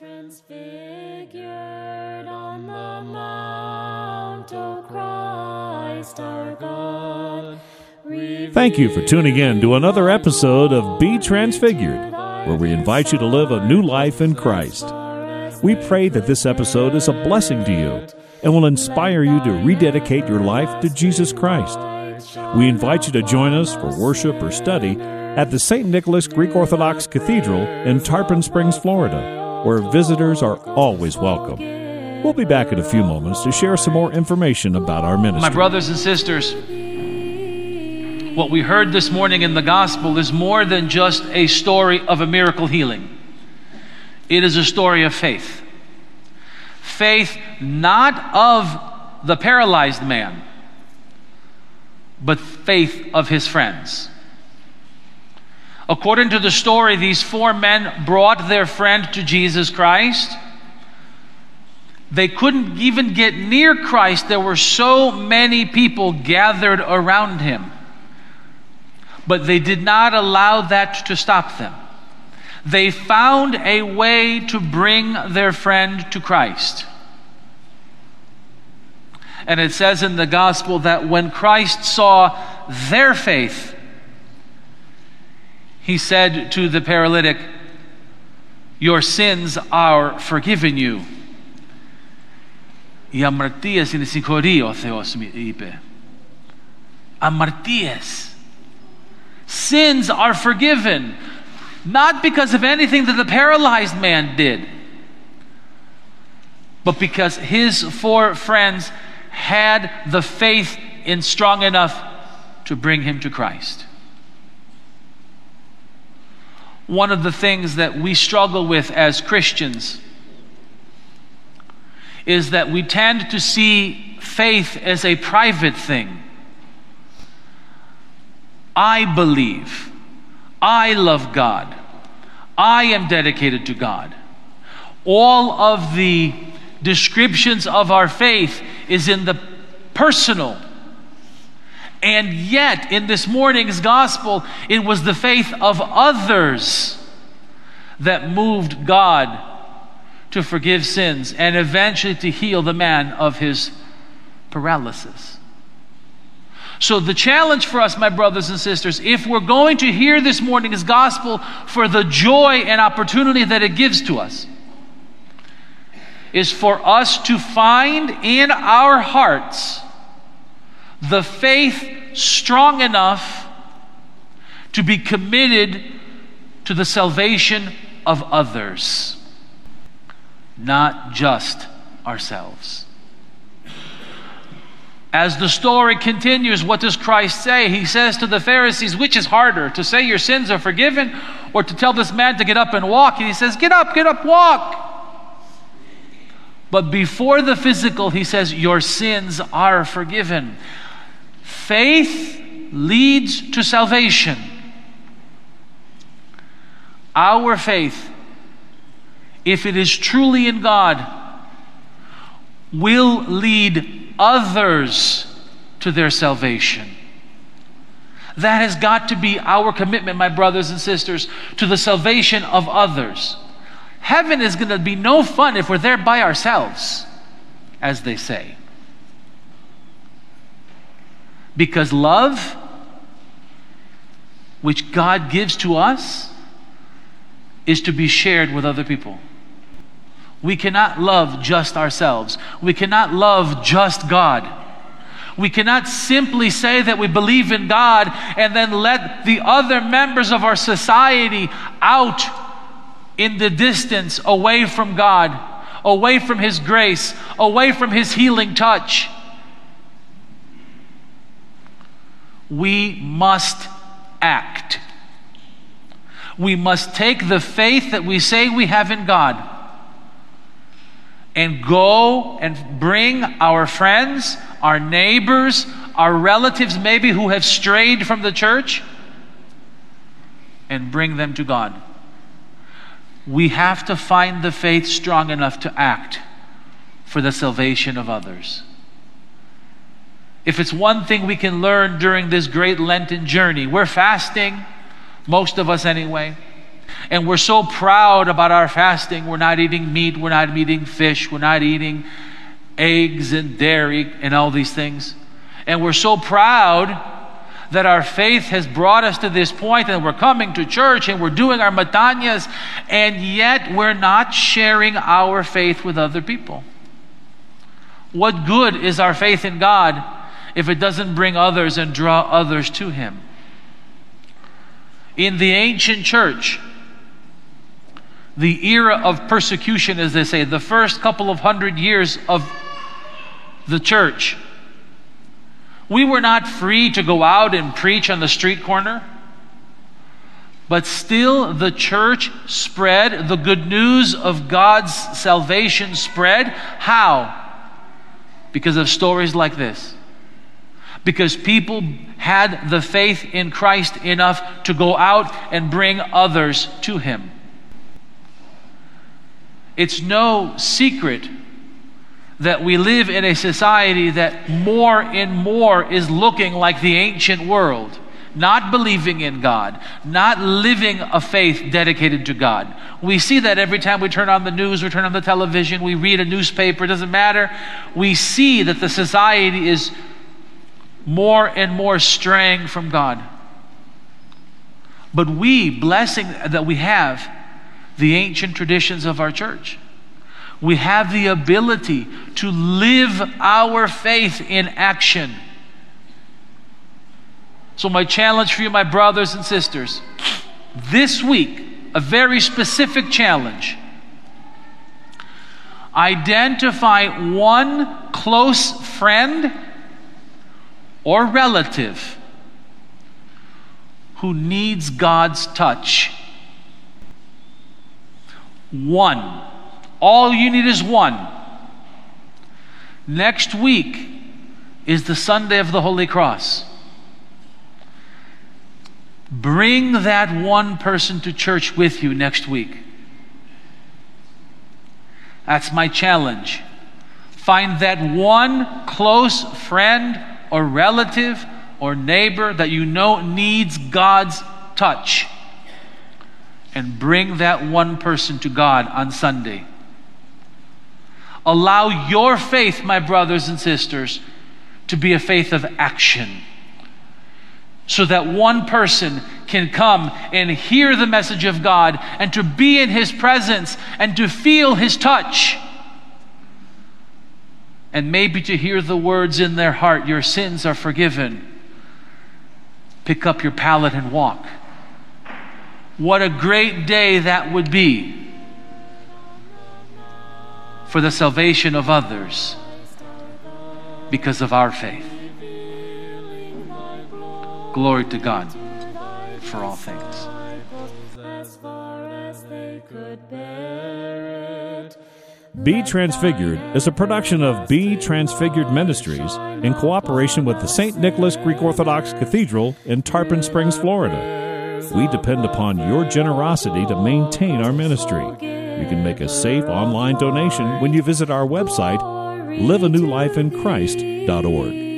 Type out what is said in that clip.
Transfigured on the mount, O Christ our God. Thank you for tuning in to another episode of Be Transfigured, where we invite you to live a new life in Christ. We pray that this episode is a blessing to you and will inspire you to rededicate your life to Jesus Christ. We invite you to join us for worship or study at the St. Nicholas Greek Orthodox Cathedral in Tarpon Springs, Florida where visitors are always welcome. We'll be back in a few moments to share some more information about our ministry. My brothers and sisters, what we heard this morning in the gospel is more than just a story of a miracle healing. It is a story of faith. Faith not of the paralyzed man, but faith of his friends. According to the story, these four men brought their friend to Jesus Christ. They couldn't even get near Christ. There were so many people gathered around him. But they did not allow that to stop them. They found a way to bring their friend to Christ. And it says in the gospel that when Christ saw their faith, he said to the paralytic, Your sins are forgiven you. Y αμαρτίες είναι συγχωρεί ο Θεός είπε. Αμαρτίες. Sins are forgiven. Not because of anything that the paralyzed man did, but because his four friends had the faith in strong enough to bring him to Christ one of the things that we struggle with as Christians is that we tend to see faith as a private thing. I believe. I love God. I am dedicated to God. All of the descriptions of our faith is in the personal and yet, in this morning's gospel, it was the faith of others that moved God to forgive sins and eventually to heal the man of his paralysis. So, the challenge for us, my brothers and sisters, if we're going to hear this morning's gospel for the joy and opportunity that it gives to us, is for us to find in our hearts the faith strong enough to be committed to the salvation of others, not just ourselves. As the story continues, what does Christ say? He says to the Pharisees, Which is harder, to say your sins are forgiven or to tell this man to get up and walk? And he says, Get up, get up, walk. But before the physical, he says, Your sins are forgiven. Faith leads to salvation. Our faith, if it is truly in God, will lead others to their salvation. That has got to be our commitment, my brothers and sisters, to the salvation of others. Heaven is going to be no fun if we're there by ourselves, as they say. Because love, which God gives to us, is to be shared with other people. We cannot love just ourselves. We cannot love just God. We cannot simply say that we believe in God and then let the other members of our society out in the distance away from God, away from His grace, away from His healing touch. We must act. We must take the faith that we say we have in God and go and bring our friends, our neighbors, our relatives, maybe who have strayed from the church, and bring them to God. We have to find the faith strong enough to act for the salvation of others. If it's one thing we can learn during this great Lenten journey, we're fasting, most of us anyway. And we're so proud about our fasting. We're not eating meat, we're not eating fish, we're not eating eggs and dairy and all these things. And we're so proud that our faith has brought us to this point and we're coming to church and we're doing our metanias, and yet we're not sharing our faith with other people. What good is our faith in God if it doesn't bring others and draw others to Him? In the ancient church, the era of persecution, as they say, the first couple of hundred years of the church, we were not free to go out and preach on the street corner. But still, the church spread, the good news of God's salvation spread. How? Because of stories like this. Because people had the faith in Christ enough to go out and bring others to Him. It's no secret that we live in a society that more and more is looking like the ancient world, not believing in God, not living a faith dedicated to God. We see that every time we turn on the news, we turn on the television, we read a newspaper, it doesn't matter. We see that the society is more and more straying from God. But we, blessing that we have, the ancient traditions of our church we have the ability to live our faith in action. So, my challenge for you, my brothers and sisters, this week, a very specific challenge. Identify one close friend or relative who needs God's touch. One. All you need is one. Next week is the Sunday of the Holy Cross. Bring that one person to church with you next week. That's my challenge. Find that one close friend or relative or neighbor that you know needs God's touch and bring that one person to God on Sunday. Allow your faith, my brothers and sisters, to be a faith of action. So that one person can come and hear the message of God and to be in His presence and to feel His touch. And maybe to hear the words in their heart, Your sins are forgiven. Pick up your pallet and walk. What a great day that would be for the salvation of others because of our faith. Glory to God for all things. Be Transfigured is a production of Be Transfigured Ministries in cooperation with the St. Nicholas Greek Orthodox Cathedral in Tarpon Springs, Florida. We depend upon your generosity to maintain our ministry. You can make a safe online donation when you visit our website, liveanewlifeinchrist.org.